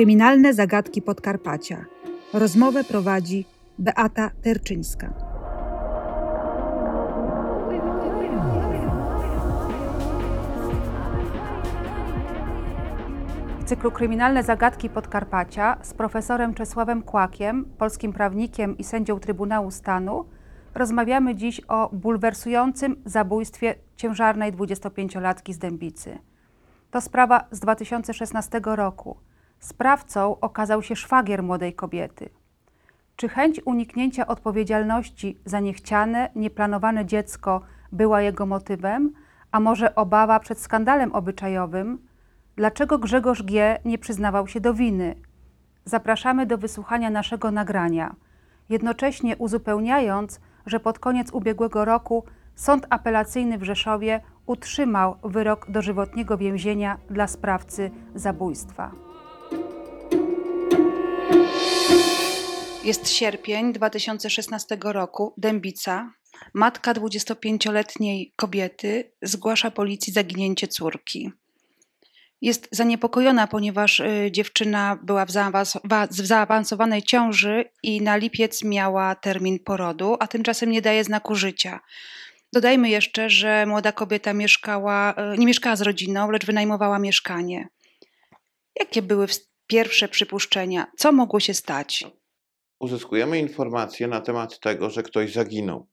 Kryminalne zagadki Podkarpacia. Rozmowę prowadzi Beata Terczyńska. W cyklu Kryminalne zagadki Podkarpacia z profesorem Czesławem Kłakiem, polskim prawnikiem i sędzią Trybunału Stanu, rozmawiamy dziś o bulwersującym zabójstwie ciężarnej 25-latki z Dębicy. To sprawa z 2016 roku. Sprawcą okazał się szwagier młodej kobiety. Czy chęć uniknięcia odpowiedzialności za niechciane, nieplanowane dziecko była jego motywem, a może obawa przed skandalem obyczajowym? Dlaczego Grzegorz G. nie przyznawał się do winy? Zapraszamy do wysłuchania naszego nagrania, jednocześnie uzupełniając, że pod koniec ubiegłego roku Sąd Apelacyjny w Rzeszowie utrzymał wyrok dożywotniego więzienia dla sprawcy zabójstwa. Jest sierpień 2016 roku. Dębica, matka 25-letniej kobiety, zgłasza policji zaginięcie córki. Jest zaniepokojona, ponieważ y, dziewczyna była w, zaawansowanej ciąży i na lipiec miała termin porodu, a tymczasem nie daje znaku życia. Dodajmy jeszcze, że młoda kobieta mieszkała, y, nie mieszkała z rodziną, lecz wynajmowała mieszkanie. Jakie były pierwsze przypuszczenia? Co mogło się stać? Uzyskujemy informacje na temat tego, że ktoś zaginął.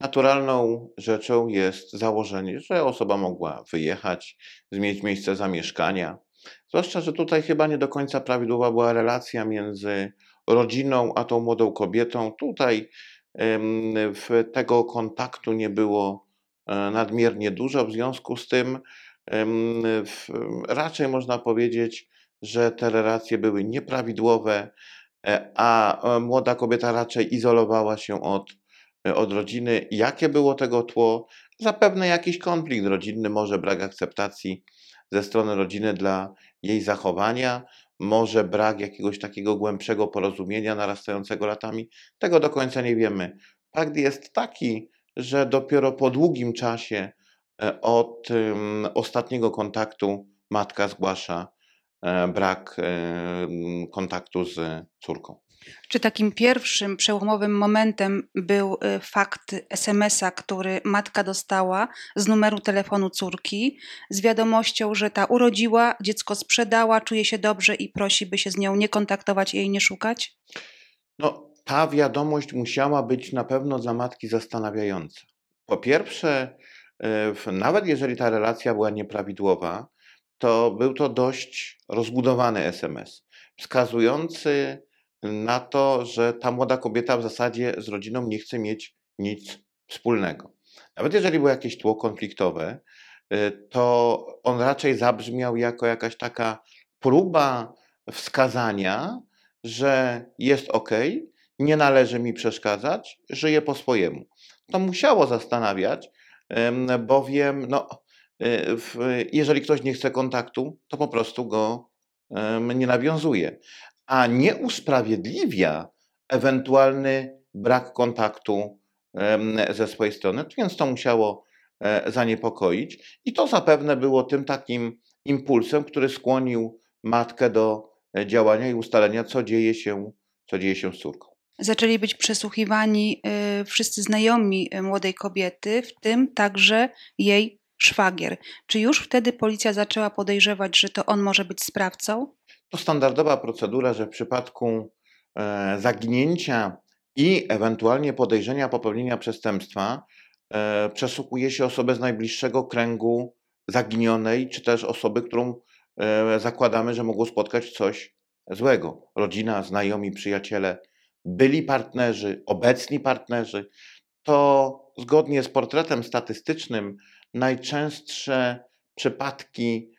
Naturalną rzeczą jest założenie, że osoba mogła wyjechać, zmienić miejsce zamieszkania. Zwłaszcza, że tutaj chyba nie do końca prawidłowa była relacja między rodziną a tą młodą kobietą. Tutaj w tego kontaktu nie było e, nadmiernie dużo, w związku z tym raczej można powiedzieć, że te relacje były nieprawidłowe, a e, młoda kobieta raczej izolowała się od E, od rodziny. Jakie było tego tło? Zapewne jakiś konflikt rodzinny, może brak akceptacji ze strony rodziny dla jej zachowania, może brak jakiegoś takiego głębszego porozumienia narastającego latami. Tego do końca nie wiemy. Fakt jest taki, że dopiero po długim czasie e, od ostatniego kontaktu matka zgłasza e, brak kontaktu z córką. Czy takim pierwszym przełomowym momentem był y, fakt SMS-a, który matka dostała z numeru telefonu córki, z wiadomością, że ta urodziła, dziecko sprzedała, czuje się dobrze i prosi, by się z nią nie kontaktować i jej nie szukać? No, ta wiadomość musiała być na pewno dla matki zastanawiająca. Po pierwsze, nawet jeżeli ta relacja była nieprawidłowa, to był to dość rozbudowany SMS, wskazujący na to, że ta młoda kobieta w zasadzie z rodziną nie chce mieć nic wspólnego. Nawet jeżeli było jakieś tło konfliktowe, y, to on raczej zabrzmiał jako jakaś taka próba wskazania, że jest ok, nie należy mi przeszkadzać, żyję po swojemu. To musiało zastanawiać, bowiem no, y, jeżeli ktoś nie chce kontaktu, to po prostu go nie nawiązuje a nie usprawiedliwia ewentualny brak kontaktu ze swojej strony, więc to musiało e, zaniepokoić. I to zapewne było tym takim impulsem, który skłonił matkę do e, działania i ustalenia, co dzieje się, co dzieje się z córką. Zaczęli być przesłuchiwani e, wszyscy znajomi młodej kobiety, w tym także jej szwagier. Czy już wtedy policja zaczęła podejrzewać, że to on może być sprawcą? To standardowa procedura, że w przypadku e, zaginięcia i ewentualnie podejrzenia popełnienia przestępstwa e, przesłuchuje się osobę z najbliższego kręgu zaginionej, czy też osoby, którą e, zakładamy, że mogło spotkać coś złego. Rodzina, znajomi, przyjaciele, byli partnerzy, obecni partnerzy. To zgodnie z portretem statystycznym najczęstsze przypadki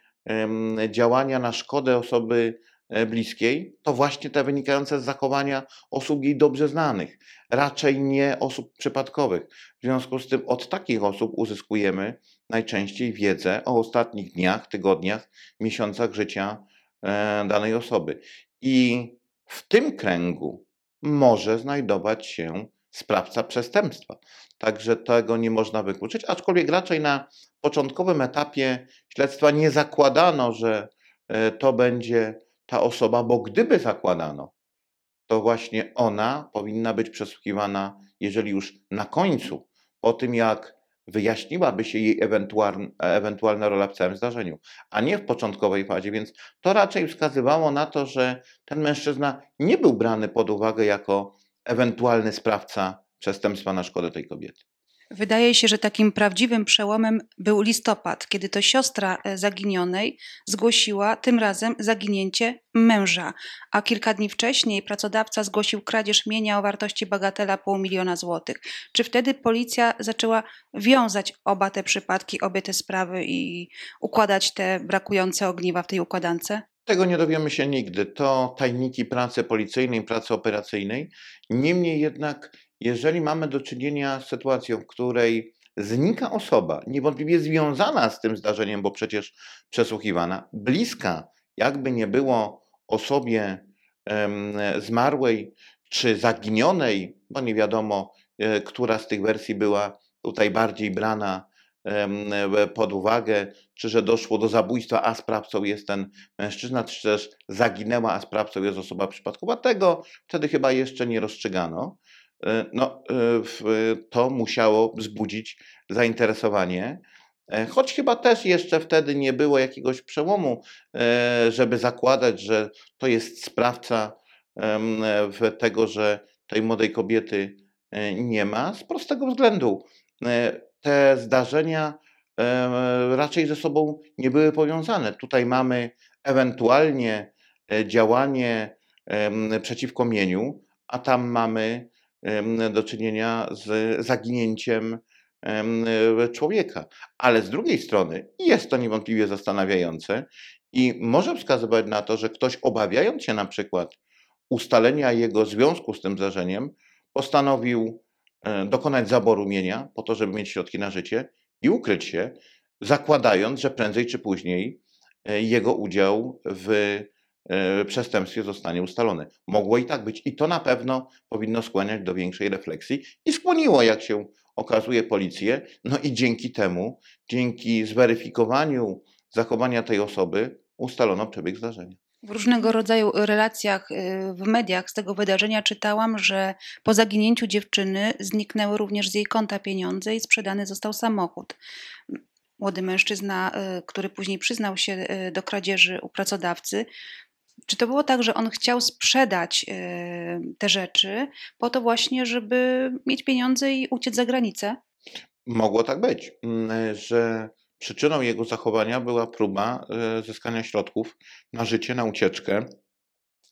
działania na szkodę osoby e, bliskiej, to właśnie te wynikające z zachowania osób jej dobrze znanych, raczej nie osób przypadkowych. W związku z tym od takich osób uzyskujemy najczęściej wiedzę o ostatnich dniach, tygodniach, miesiącach życia e, danej osoby. I w tym kręgu może znajdować się sprawca przestępstwa. Także tego nie można wykluczyć, aczkolwiek raczej na początkowym etapie śledztwa nie zakładano, że e, to będzie ta osoba, bo gdyby zakładano, to właśnie ona powinna być przesłuchiwana, jeżeli już na końcu, po tym jak wyjaśniłaby się jej ewentualna, rola w całym zdarzeniu, a nie w początkowej fazie, więc to raczej wskazywało na to, że ten mężczyzna nie był brany pod uwagę jako ewentualny sprawca przestępstwa na szkodę tej kobiety. Wydaje się, że takim prawdziwym przełomem był listopad, kiedy to siostra e, zaginionej zgłosiła tym razem zaginięcie męża, a kilka dni wcześniej pracodawca zgłosił kradzież mienia o wartości bagatela pół miliona złotych. Czy wtedy policja zaczęła wiązać oba te przypadki, obie te sprawy i układać te brakujące ogniwa w tej układance? Tego nie dowiemy się nigdy. To tajniki pracy policyjnej, pracy operacyjnej. Niemniej jednak, jeżeli mamy do czynienia z sytuacją, w której znika osoba niewątpliwie związana z tym zdarzeniem, bo przecież przesłuchiwana, bliska, jakby nie było osobie zmarłej czy zaginionej, bo nie wiadomo, e, która z tych wersji była tutaj bardziej brana pod uwagę, czy że doszło do zabójstwa, a sprawcą jest ten mężczyzna, czy też zaginęła, a sprawcą jest osoba przypadkowa. Tego wtedy chyba jeszcze nie rozstrzygano. E, No, e, to musiało wzbudzić zainteresowanie. E, Choć chyba też jeszcze wtedy nie było jakiegoś przełomu, żeby zakładać, że to jest sprawca tego, że tej młodej kobiety nie ma, z prostego względu. Te zdarzenia raczej ze sobą nie były powiązane. Tutaj mamy ewentualnie e, działanie przeciwko mieniu, a tam mamy do czynienia z zaginięciem em, człowieka. Ale z drugiej strony jest to niewątpliwie zastanawiające i może wskazywać na to, że ktoś obawiając się na przykład ustalenia jego związku z tym zdarzeniem, postanowił dokonać zaboru mienia po to, żeby mieć środki na życie i ukryć się, zakładając, że prędzej czy później e, jego udział w e, przestępstwie zostanie ustalony. Mogło i tak być. I to na pewno powinno skłaniać do większej refleksji i skłoniło, jak się okazuje, policję. No i dzięki temu, dzięki zweryfikowaniu zachowania tej osoby, ustalono przebieg zdarzenia. W różnego rodzaju relacjach y, w mediach z tego wydarzenia czytałam, że po zaginięciu dziewczyny zniknęły również z jej konta pieniądze i sprzedany został samochód. Młody mężczyzna, y, który później przyznał się y, do kradzieży u pracodawcy, czy to było tak, że on chciał sprzedać y, te rzeczy po to właśnie, żeby mieć pieniądze i uciec za granicę? Mogło tak być, mm, że przyczyną jego zachowania była próba e, zyskania środków na życie, na ucieczkę,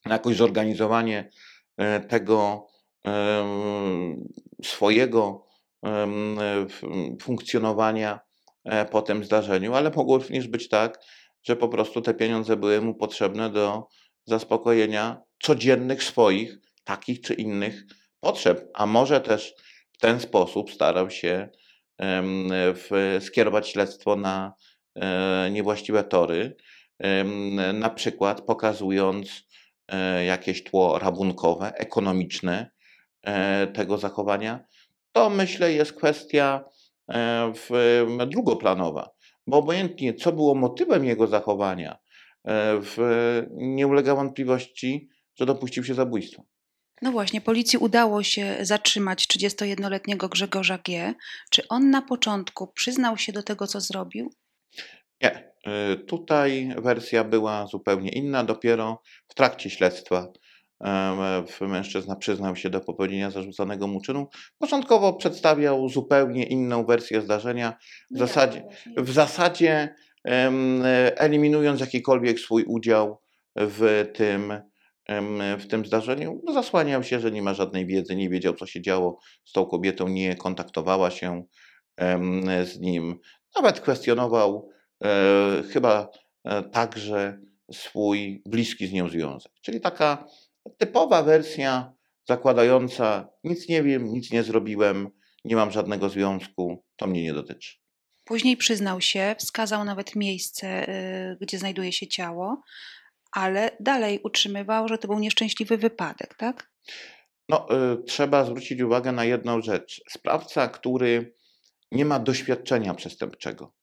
na jakoś zorganizowanie e, tego swojego funkcjonowania e, po tym zdarzeniu, ale mogło również być tak, że po prostu te pieniądze były mu potrzebne do zaspokojenia codziennych swoich, takich czy innych potrzeb, a może też w ten sposób starał się w, skierować śledztwo na e, niewłaściwe tory, na przykład pokazując e, jakieś tło rabunkowe, ekonomiczne e, tego zachowania, to myślę jest kwestia w, drugoplanowa, bo obojętnie co było motywem jego zachowania, w, nie ulega wątpliwości, że dopuścił się zabójstwa. No właśnie, policji udało się zatrzymać 31-letniego Grzegorza G. Czy on na początku przyznał się do tego, co zrobił? Nie, y, tutaj wersja była zupełnie inna. Dopiero w trakcie śledztwa mężczyzna przyznał się do popełnienia zarzucanego mu czynu. Początkowo przedstawiał zupełnie inną wersję zdarzenia, w zasadzie, w zasadzie eliminując jakikolwiek swój udział w tym, w tym zdarzeniu. Zasłaniał się, że nie ma żadnej wiedzy, nie wiedział, co się działo z tą kobietą, nie kontaktowała się z nim. Nawet kwestionował e, chyba e, także swój bliski z nią związek. Czyli taka typowa wersja zakładająca nic nie wiem, nic nie zrobiłem, nie mam żadnego związku, to mnie nie dotyczy. Później przyznał się, wskazał nawet miejsce, y, gdzie znajduje się ciało, ale dalej utrzymywał, że to był nieszczęśliwy wypadek, tak? No, y, trzeba zwrócić uwagę na jedną rzecz. Sprawca, który nie ma doświadczenia przestępczego,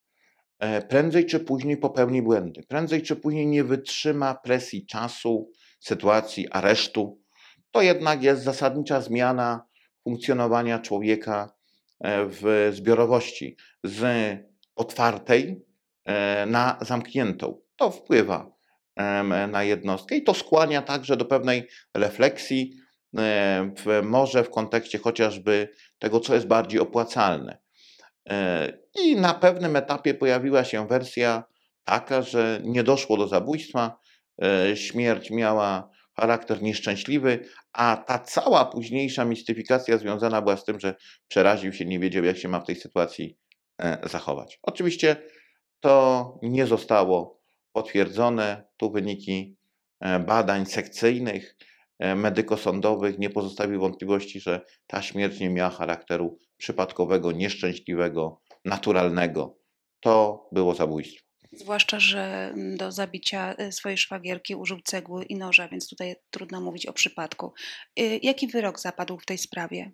e, prędzej czy później popełni błędy. Prędzej czy później nie wytrzyma presji czasu, sytuacji, aresztu. To jednak jest zasadnicza zmiana funkcjonowania człowieka e, w zbiorowości z otwartej e, na zamkniętą. To wpływa na jednostkę i to skłania także do pewnej refleksji, w, może w kontekście chociażby tego, co jest bardziej opłacalne. E, I na pewnym etapie pojawiła się wersja taka, że nie doszło do zabójstwa, e, śmierć miała charakter nieszczęśliwy, a ta cała późniejsza mistyfikacja związana była z tym, że przeraził się, nie wiedział, jak się ma w tej sytuacji e, zachować. Oczywiście to nie zostało potwierdzone. Tu wyniki e, badań sekcyjnych, e, medykosądowych nie pozostawiły wątpliwości, że ta śmierć nie miała charakteru przypadkowego, nieszczęśliwego, naturalnego. To było zabójstwo. Zwłaszcza, że mm, do zabicia y, swojej szwagierki użył cegły i noża, więc tutaj trudno mówić o przypadku. Jaki wyrok zapadł w tej sprawie?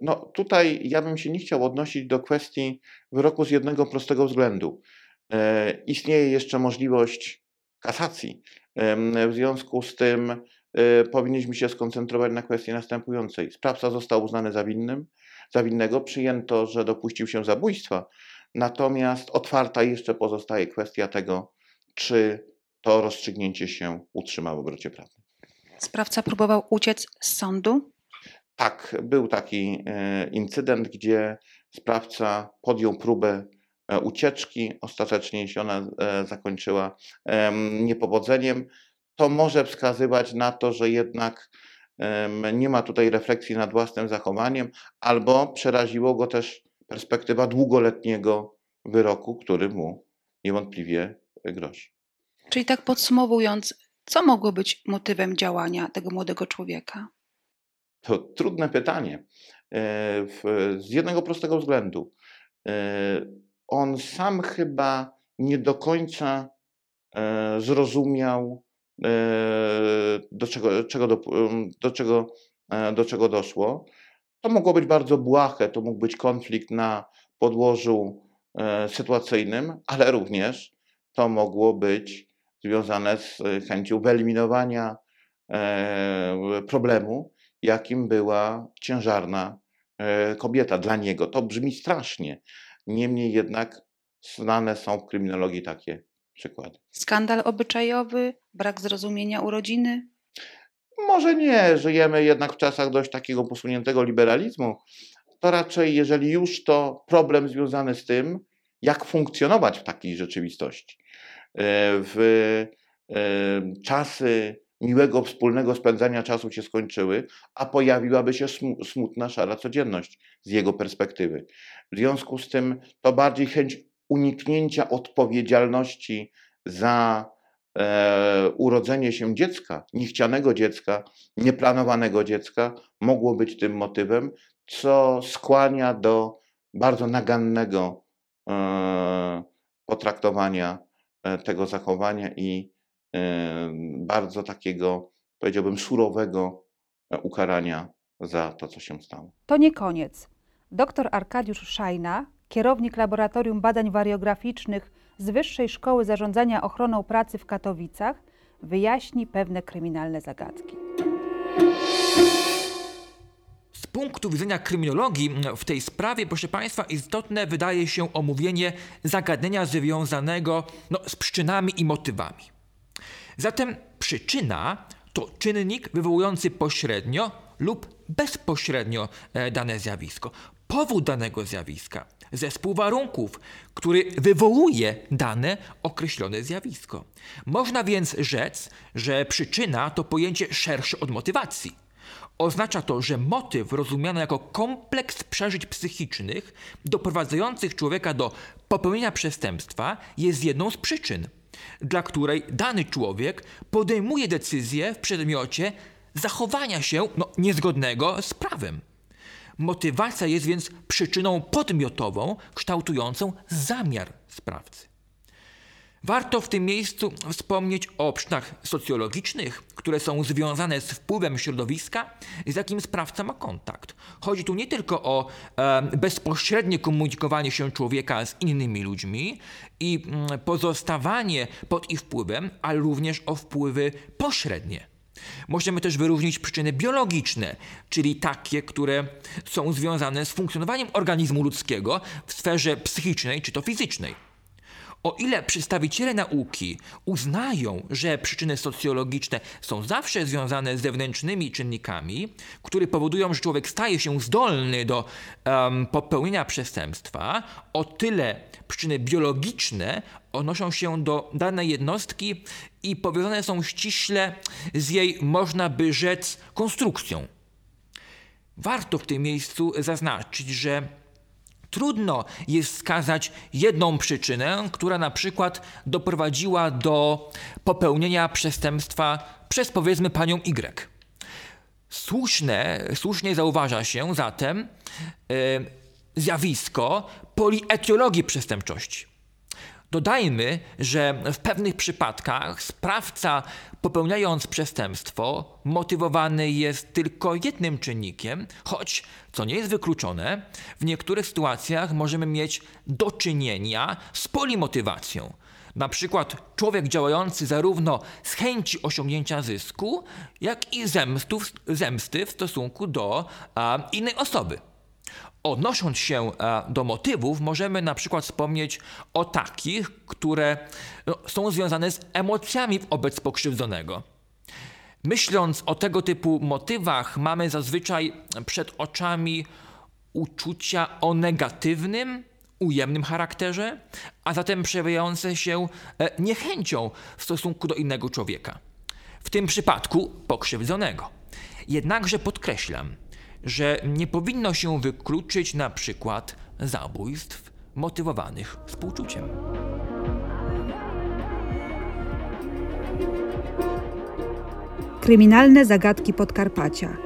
No, tutaj ja bym się nie chciał odnosić do kwestii wyroku z jednego prostego względu. E, Istnieje jeszcze możliwość kasacji. W związku z tym e, powinniśmy się skoncentrować na kwestii następującej. Sprawca został uznany za winnym, za winnego, przyjęto, że dopuścił się zabójstwa, natomiast otwarta jeszcze pozostaje kwestia tego, czy to rozstrzygnięcie się utrzyma w obrocie prawnym. Sprawca próbował uciec z sądu? Tak, był taki e, incydent, gdzie sprawca podjął próbę ucieczki, ostatecznie się ona e, zakończyła em, niepowodzeniem. To może wskazywać na to, że jednak nie ma tutaj refleksji nad własnym zachowaniem, albo przeraziło go też perspektywa długoletniego wyroku, który mu niewątpliwie grozi. Czyli tak podsumowując, co mogło być motywem działania tego młodego człowieka? To trudne pytanie. E, Z jednego prostego względu. On sam chyba nie do końca e, zrozumiał, e, do czego, czego, do, do, czego, e, do czego doszło. To mogło być bardzo błahe, to mógł być konflikt na podłożu sytuacyjnym, ale również to mogło być związane z chęcią wyeliminowania problemu, jakim była ciężarna kobieta dla niego. To brzmi strasznie. Niemniej jednak znane są w kryminologii takie przykłady. Skandal obyczajowy, brak zrozumienia urodziny? Może nie, żyjemy jednak w czasach dość takiego posuniętego liberalizmu. To raczej, jeżeli już, to problem związany z tym, jak funkcjonować w takiej rzeczywistości. E, W e, czasy miłego wspólnego spędzania czasu się skończyły, a pojawiłaby się smu- smutna, szara codzienność z jego perspektywy. W związku z tym to bardziej chęć uniknięcia odpowiedzialności za e, urodzenie się dziecka, niechcianego dziecka, nieplanowanego dziecka, mogło być tym motywem, co skłania do bardzo nagannego e, potraktowania e, tego zachowania i bardzo takiego, powiedziałbym, surowego e, ukarania za to, co się stało. To nie koniec. Dr Arkadiusz Szajna, kierownik Laboratorium Badań Wariograficznych z Wyższej Szkoły Zarządzania Ochroną Pracy w Katowicach, wyjaśni pewne kryminalne zagadki. Z punktu widzenia kryminologii w tej sprawie, proszę Państwa, istotne wydaje się omówienie zagadnienia związanego no, z przyczynami i motywami. Zatem przyczyna to czynnik wywołujący pośrednio lub bezpośrednio e, dane zjawisko. Powód danego zjawiska, zespół warunków, który wywołuje dane określone zjawisko. Można więc rzec, że przyczyna to pojęcie szersze od motywacji. Oznacza to, że motyw rozumiany jako kompleks przeżyć psychicznych doprowadzających człowieka do popełnienia przestępstwa jest jedną z przyczyn, dla której dany człowiek podejmuje decyzję w przedmiocie zachowania się no, niezgodnego z prawem. Motywacja jest więc przyczyną podmiotową kształtującą zamiar sprawcy. Warto w tym miejscu wspomnieć o przyczynach socjologicznych, które są związane z wpływem środowiska, z jakim sprawca ma kontakt. Chodzi tu nie tylko o e, bezpośrednie komunikowanie się człowieka z innymi ludźmi i mm, pozostawanie pod ich wpływem, ale również o wpływy pośrednie. Możemy też wyróżnić przyczyny biologiczne, czyli takie, które są związane z funkcjonowaniem organizmu ludzkiego w sferze psychicznej czy to fizycznej. O ile przedstawiciele nauki uznają, że przyczyny socjologiczne są zawsze związane z zewnętrznymi czynnikami, które powodują, że człowiek staje się zdolny do um, popełnienia przestępstwa, o tyle przyczyny biologiczne odnoszą się do danej jednostki i powiązane są ściśle z jej, można by rzec, konstrukcją. Warto w tym miejscu zaznaczyć, że Trudno jest wskazać jedną przyczynę, która na przykład doprowadziła do popełnienia przestępstwa przez powiedzmy panią Y. Słuszne, słusznie zauważa się zatem yy, zjawisko polietiologii przestępczości. Dodajmy, że w pewnych przypadkach sprawca popełniając przestępstwo motywowany jest tylko jednym czynnikiem, choć, co nie jest wykluczone, w niektórych sytuacjach możemy mieć do czynienia z polimotywacją. Na przykład człowiek działający zarówno z chęci osiągnięcia zysku, jak i zemstów, zemsty w stosunku do a, innej osoby. Odnosząc się e, do motywów, możemy na przykład wspomnieć o takich, które no, są związane z emocjami wobec pokrzywdzonego. Myśląc o tego typu motywach, mamy zazwyczaj przed oczami uczucia o negatywnym, ujemnym charakterze, a zatem przejawiające się e, niechęcią w stosunku do innego człowieka. W tym przypadku pokrzywdzonego. Jednakże podkreślam, że nie powinno się wykluczyć na przykład zabójstw motywowanych współczuciem. Kryminalne zagadki Podkarpacia.